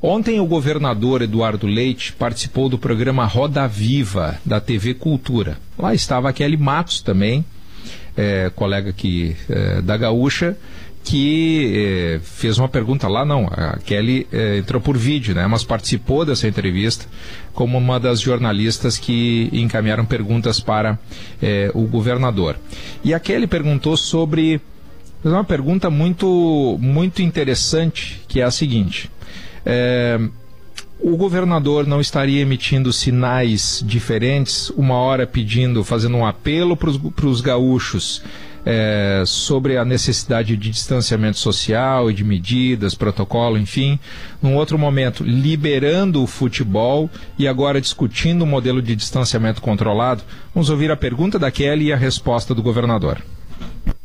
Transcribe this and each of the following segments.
Ontem o governador Eduardo Leite participou do programa Roda Viva da TV Cultura. Lá estava a Kelly Matos também, é, colega aqui é, da Gaúcha, que eh, fez uma pergunta lá, não, a Kelly eh, entrou por vídeo, né, mas participou dessa entrevista como uma das jornalistas que encaminharam perguntas para eh, o governador. E a Kelly perguntou sobre uma pergunta muito, muito interessante, que é a seguinte. O governador não estaria emitindo sinais diferentes, uma hora pedindo, fazendo um apelo para os gaúchos é, sobre a necessidade de distanciamento social e de medidas, protocolo, enfim. Num outro momento, liberando o futebol e agora discutindo o um modelo de distanciamento controlado. Vamos ouvir a pergunta da Kelly e a resposta do governador.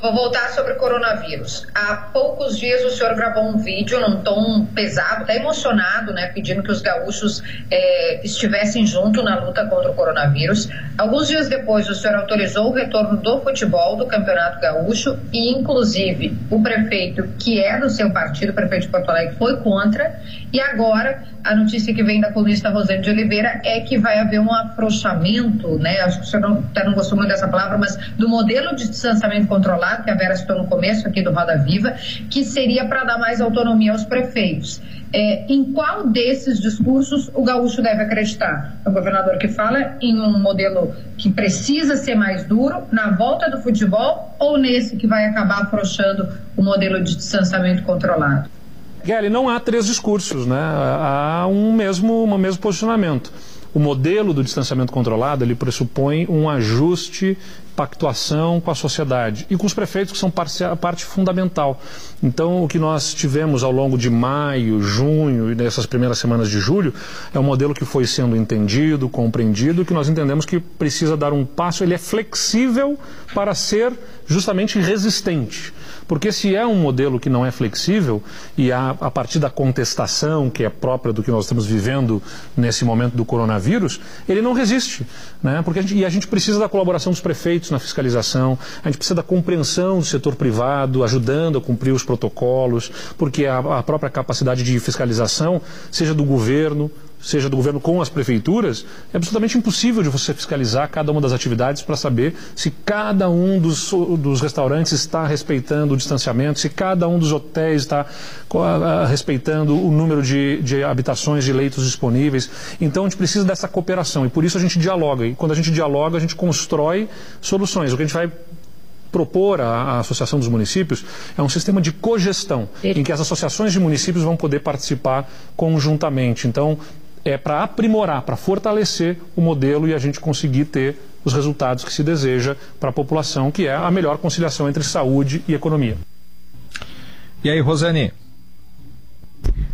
Vou voltar sobre o coronavírus. Há poucos dias o senhor gravou um vídeo num tom pesado, até emocionado, né, pedindo que os gaúchos é, estivessem junto na luta contra o coronavírus. Alguns dias depois, o senhor autorizou o retorno do futebol do Campeonato Gaúcho e, inclusive, o prefeito, que é do seu partido, o prefeito de Porto Alegre, foi contra. E agora, a notícia que vem da colunista Rosane de Oliveira é que vai haver um afrouxamento, né, acho que o senhor não, até não gostou muito dessa palavra, mas do modelo de distanciamento controlado que a Vera citou no começo aqui do Roda Viva, que seria para dar mais autonomia aos prefeitos. É, em qual desses discursos o gaúcho deve acreditar? É o governador que fala em um modelo que precisa ser mais duro, na volta do futebol, ou nesse que vai acabar afrouxando o modelo de distanciamento controlado? Kelly, não há três discursos, né? há um mesmo, um mesmo posicionamento. O modelo do distanciamento controlado ele pressupõe um ajuste pactuação com a sociedade e com os prefeitos, que são parte fundamental. Então, o que nós tivemos ao longo de maio, junho e nessas primeiras semanas de julho é um modelo que foi sendo entendido, compreendido, que nós entendemos que precisa dar um passo, ele é flexível para ser justamente resistente. Porque se é um modelo que não é flexível, e a, a partir da contestação que é própria do que nós estamos vivendo nesse momento do coronavírus, ele não resiste. Né? Porque a gente, e a gente precisa da colaboração dos prefeitos na fiscalização, a gente precisa da compreensão do setor privado, ajudando a cumprir os protocolos, porque a, a própria capacidade de fiscalização, seja do governo, seja do governo com as prefeituras, é absolutamente impossível de você fiscalizar cada uma das atividades para saber se cada um dos, dos restaurantes está respeitando o distanciamento, se cada um dos hotéis está respeitando o número de, de habitações, de leitos disponíveis. Então a gente precisa dessa cooperação e por isso a gente dialoga. E quando a gente dialoga, a gente constrói soluções. O que a gente vai propor à, Associação dos Municípios é um sistema de cogestão, em que as associações de municípios vão poder participar conjuntamente. Então, é para aprimorar, para fortalecer o modelo e a gente conseguir ter os resultados que se deseja para a população, que é a melhor conciliação entre saúde e economia. E aí, Rosane?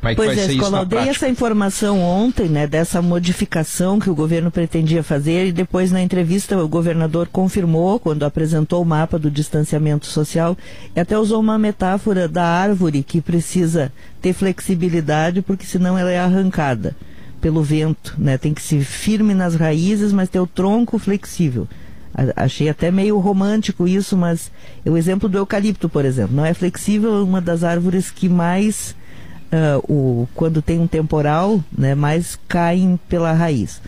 Como é que pois vai é, ser Escola, eu dei essa informação ontem, né, dessa modificação que o governo pretendia fazer e depois na entrevista o governador confirmou, quando apresentou o mapa do distanciamento social, e até usou uma metáfora da árvore que precisa ter flexibilidade porque senão ela é arrancada pelo vento, né? Tem que ser firme nas raízes, mas ter o tronco flexível. Achei até meio romântico isso, mas o exemplo do eucalipto, por exemplo. Não é flexível, é uma das árvores que mais, uh, o, quando tem um temporal, né, mais caem pela raiz.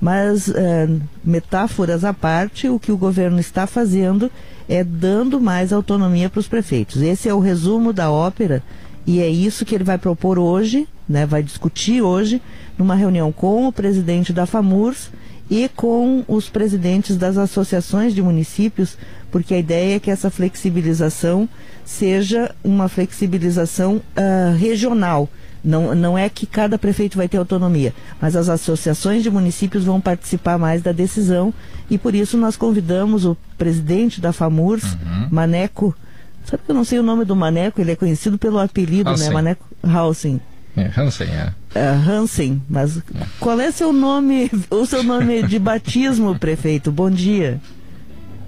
Mas, uh, metáforas à parte, o que o governo está fazendo é dando mais autonomia para os prefeitos. Esse é o resumo da ópera e é isso que ele vai propor hoje, né, vai discutir hoje, numa reunião com o presidente da FAMURS e com os presidentes das associações de municípios, porque a ideia é que essa flexibilização seja uma flexibilização uh, regional. Não, não é que cada prefeito vai ter autonomia, mas as associações de municípios vão participar mais da decisão e por isso nós convidamos o presidente da FAMURS, uhum. Maneco. Sabe que eu não sei o nome do Maneco, ele é conhecido pelo apelido, né? Maneco Hausen. É, Hansen, é. é. Hansen, mas é. qual é seu nome, o seu nome de batismo, prefeito? Bom dia.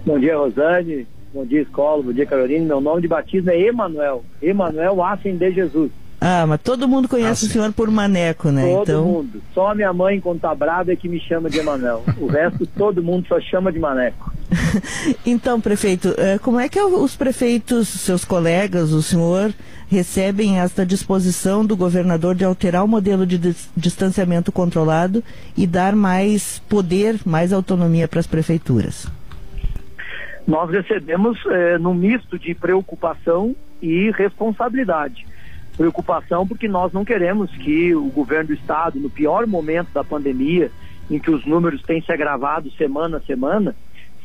Bom dia, Rosane. Bom dia, Escola. Bom dia, Carolina. Meu nome de batismo é Emanuel. Emanuel Assen de Jesus. Ah, mas todo mundo conhece ah, o senhor por Maneco, né? Todo então... mundo. Só a minha mãe, quando tá brava, é que me chama de Emanuel. o resto, todo mundo só chama de Maneco. então, prefeito, eh, como é que os prefeitos, seus colegas, o senhor, recebem esta disposição do governador de alterar o modelo de distanciamento controlado e dar mais poder, mais autonomia para as prefeituras? Nós recebemos é, num misto de preocupação e responsabilidade. Preocupação porque nós não queremos que o governo do estado, no pior momento da pandemia, em que os números têm se agravado semana a semana,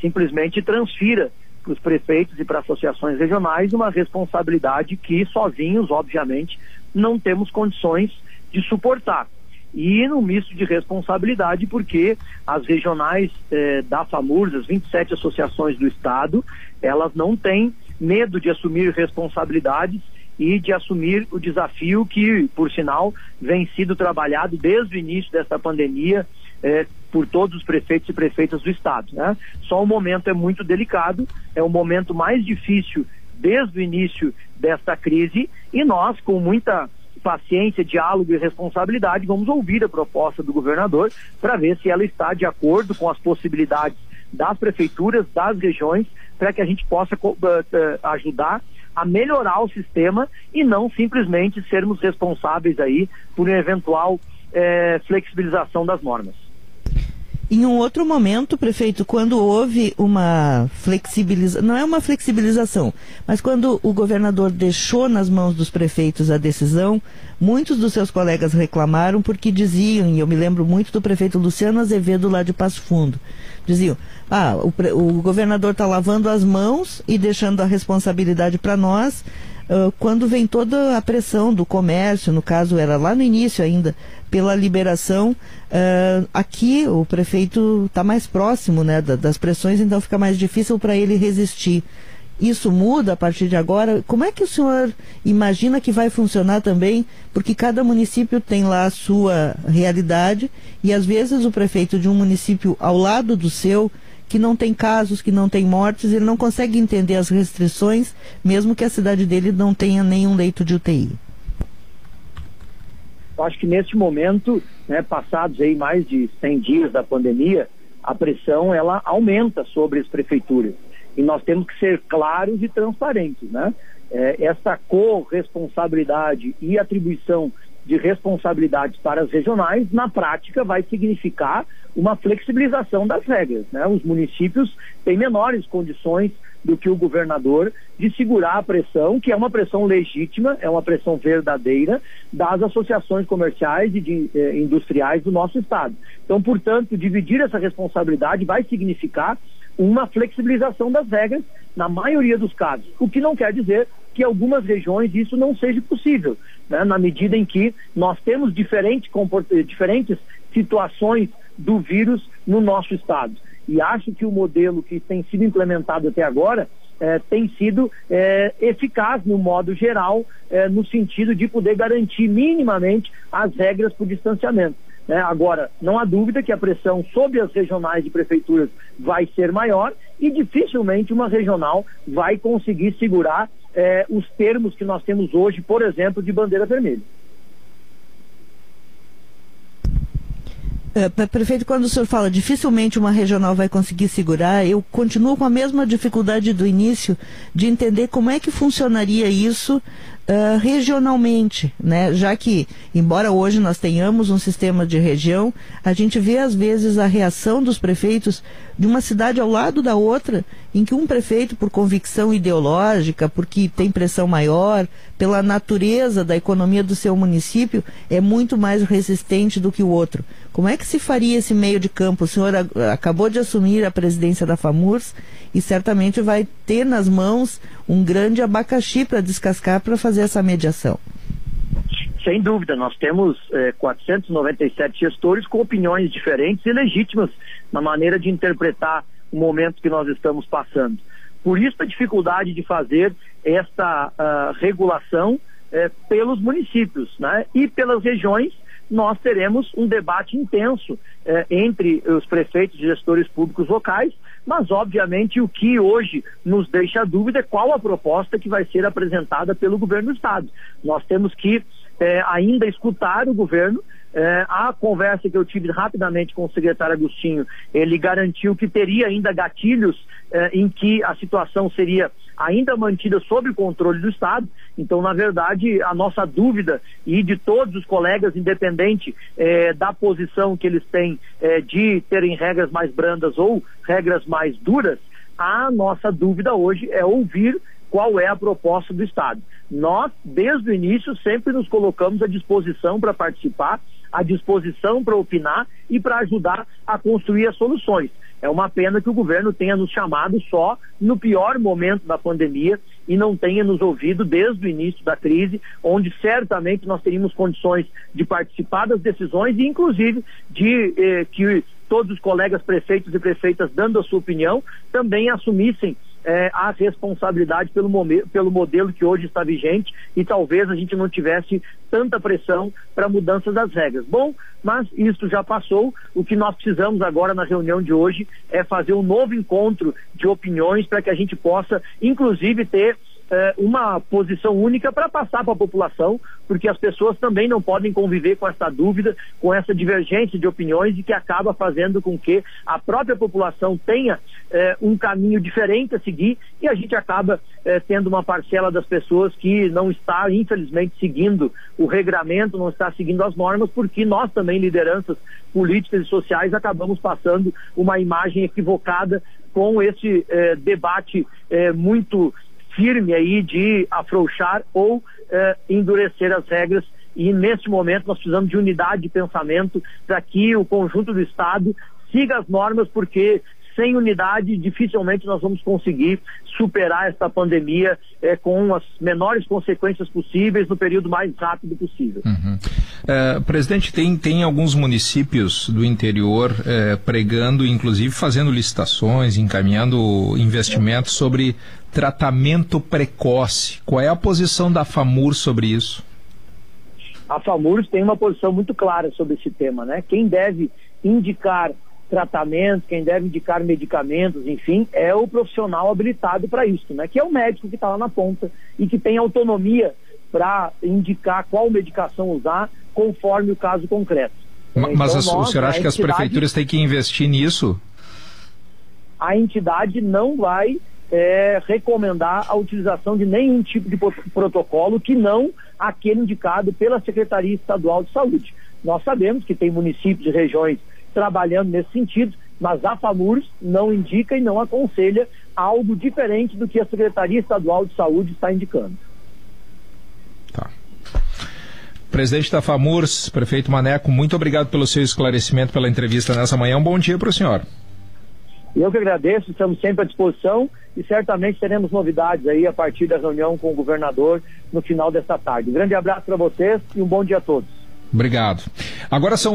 simplesmente transfira para os prefeitos e para associações regionais uma responsabilidade que sozinhos, obviamente, não temos condições de suportar. E no misto de responsabilidade, porque as regionais eh, da FAMURS, as 27 associações do Estado, elas não têm medo de assumir responsabilidades e de assumir o desafio que, por sinal, vem sido trabalhado desde o início desta pandemia é, por todos os prefeitos e prefeitas do estado. Né? Só o momento é muito delicado, é o momento mais difícil desde o início desta crise e nós, com muita paciência, diálogo e responsabilidade, vamos ouvir a proposta do governador para ver se ela está de acordo com as possibilidades das prefeituras, das regiões, para que a gente possa uh, uh, ajudar a melhorar o sistema e não simplesmente sermos responsáveis aí por uma eventual uh, flexibilização das normas. Em um outro momento, prefeito, quando houve uma flexibilização, não é uma flexibilização, mas quando o governador deixou nas mãos dos prefeitos a decisão, muitos dos seus colegas reclamaram porque diziam, e eu me lembro muito do prefeito Luciano Azevedo lá de Passo Fundo, diziam, ah, o, o governador está lavando as mãos e deixando a responsabilidade para nós, uh, quando vem toda a pressão do comércio, no caso era lá no início ainda, pela liberação, uh, aqui o prefeito está mais próximo né, das pressões, então fica mais difícil para ele resistir. Isso muda a partir de agora? Como é que o senhor imagina que vai funcionar também? Porque cada município tem lá a sua realidade e às vezes o prefeito de um município ao lado do seu que não tem casos, que não tem mortes, ele não consegue entender as restrições, mesmo que a cidade dele não tenha nenhum leito de UTI. Eu acho que neste momento, né, passados aí mais de 100 dias da pandemia, a pressão ela aumenta sobre as prefeituras. E nós temos que ser claros e transparentes, né? É, essa corresponsabilidade e atribuição de responsabilidades para as regionais, na prática, vai significar uma flexibilização das regras. Né? Os municípios têm menores condições do que o governador de segurar a pressão, que é uma pressão legítima, é uma pressão verdadeira das associações comerciais e de, eh, industriais do nosso estado. Então, portanto, dividir essa responsabilidade vai significar uma flexibilização das regras na maioria dos casos, o que não quer dizer que algumas regiões isso não seja possível, né? na medida em que nós temos diferentes, diferentes situações do vírus no nosso estado. E acho que o modelo que tem sido implementado até agora é, tem sido é, eficaz no modo geral, no sentido de poder garantir minimamente as regras para o distanciamento. Né? Agora, não há dúvida que a pressão sobre as regionais de prefeituras vai ser maior e dificilmente uma regional vai conseguir segurar eh, os termos que nós temos hoje, por exemplo, de bandeira vermelha. É, prefeito, quando o senhor fala dificilmente uma regional vai conseguir segurar, eu continuo com a mesma dificuldade do início de entender como é que funcionaria isso regionalmente, né? Já que, embora hoje nós tenhamos um sistema de região, a gente vê às vezes a reação dos prefeitos de uma cidade ao lado da outra, em que um prefeito, por convicção ideológica, porque tem pressão maior, pela natureza da economia do seu município, é muito mais resistente do que o outro. Como é que se faria esse meio de campo? O senhor acabou de assumir a presidência da FAMURS e certamente vai ter nas mãos um grande abacaxi para descascar para fazer essa mediação. Sem dúvida, nós temos é, 497 gestores com opiniões diferentes e legítimas na maneira de interpretar o momento que nós estamos passando. Por isso a dificuldade de fazer esta uh, regulação é, pelos municípios né? e pelas regiões nós teremos um debate intenso eh, entre os prefeitos e gestores públicos locais, mas obviamente o que hoje nos deixa dúvida é qual a proposta que vai ser apresentada pelo governo do estado. Nós temos que eh, ainda escutar o governo É, a conversa que eu tive rapidamente com o secretário Agostinho, ele garantiu que teria ainda gatilhos é, em que a situação seria ainda mantida sob o controle do Estado. Então, na verdade, a nossa dúvida e de todos os colegas, independente é, da posição que eles têm é, de terem regras mais brandas ou regras mais duras, a nossa dúvida hoje é ouvir qual é a proposta do Estado. Nós, desde o início, sempre nos colocamos à disposição para participar, à disposição para opinar e para ajudar a construir as soluções. É uma pena que o governo tenha nos chamado só no pior momento da pandemia e não tenha nos ouvido desde o início da crise, onde certamente nós teríamos condições de participar das decisões e, inclusive, de eh, que todos os colegas prefeitos e prefeitas, dando a sua opinião, também assumissem é, a responsabilidade pelo, pelo modelo que hoje está vigente e talvez a gente não tivesse tanta pressão para mudanças das regras. Bom, mas isso já passou. O que nós precisamos agora na reunião de hoje é fazer um novo encontro de opiniões para que a gente possa, inclusive, ter é, uma posição única para passar para a população, porque as pessoas também não podem conviver com essa dúvida, com essa divergência de opiniões e que acaba fazendo com que a própria população tenha é, um caminho diferente a seguir e a gente acaba é, tendo uma parcela das pessoas que não está, infelizmente, seguindo o regramento, não está seguindo as normas, porque nós também, lideranças políticas e sociais, acabamos passando uma imagem equivocada com esse debate muito firme aí de afrouxar ou eh, endurecer as regras. E neste momento nós precisamos de unidade de pensamento para que o conjunto do Estado siga as normas, porque sem unidade, dificilmente nós vamos conseguir superar esta pandemia é, com as menores consequências possíveis no período mais rápido possível. Uhum. É, presidente, tem, tem alguns municípios do interior é, pregando, inclusive fazendo licitações, encaminhando investimentos sobre tratamento precoce. Qual é a posição da FAMUR sobre isso? A FAMUR tem uma posição muito clara sobre esse tema, né? Quem deve indicar tratamento, quem deve indicar medicamentos, enfim, é o profissional habilitado para isso, né? Que é o médico que está lá na ponta e que tem autonomia para indicar qual medicação usar conforme o caso concreto. Mas, então, nós, o senhor acha que as prefeituras têm que investir nisso? A entidade não vai é, recomendar a utilização de nenhum tipo de protocolo que não aquele indicado pela Secretaria Estadual de Saúde. Nós sabemos que tem municípios e regiões trabalhando nesse sentido, mas a FAMURS não indica e não aconselha algo diferente do que a Secretaria Estadual de Saúde está indicando. Tá. Presidente da FAMURS, prefeito Maneco, muito obrigado pelo seu esclarecimento, pela entrevista nessa manhã. Um bom dia para o senhor. Eu que agradeço, estamos sempre à disposição e certamente teremos novidades aí a partir da reunião com o governador no final desta tarde. Um grande abraço para vocês e um bom dia a todos. Obrigado. Agora são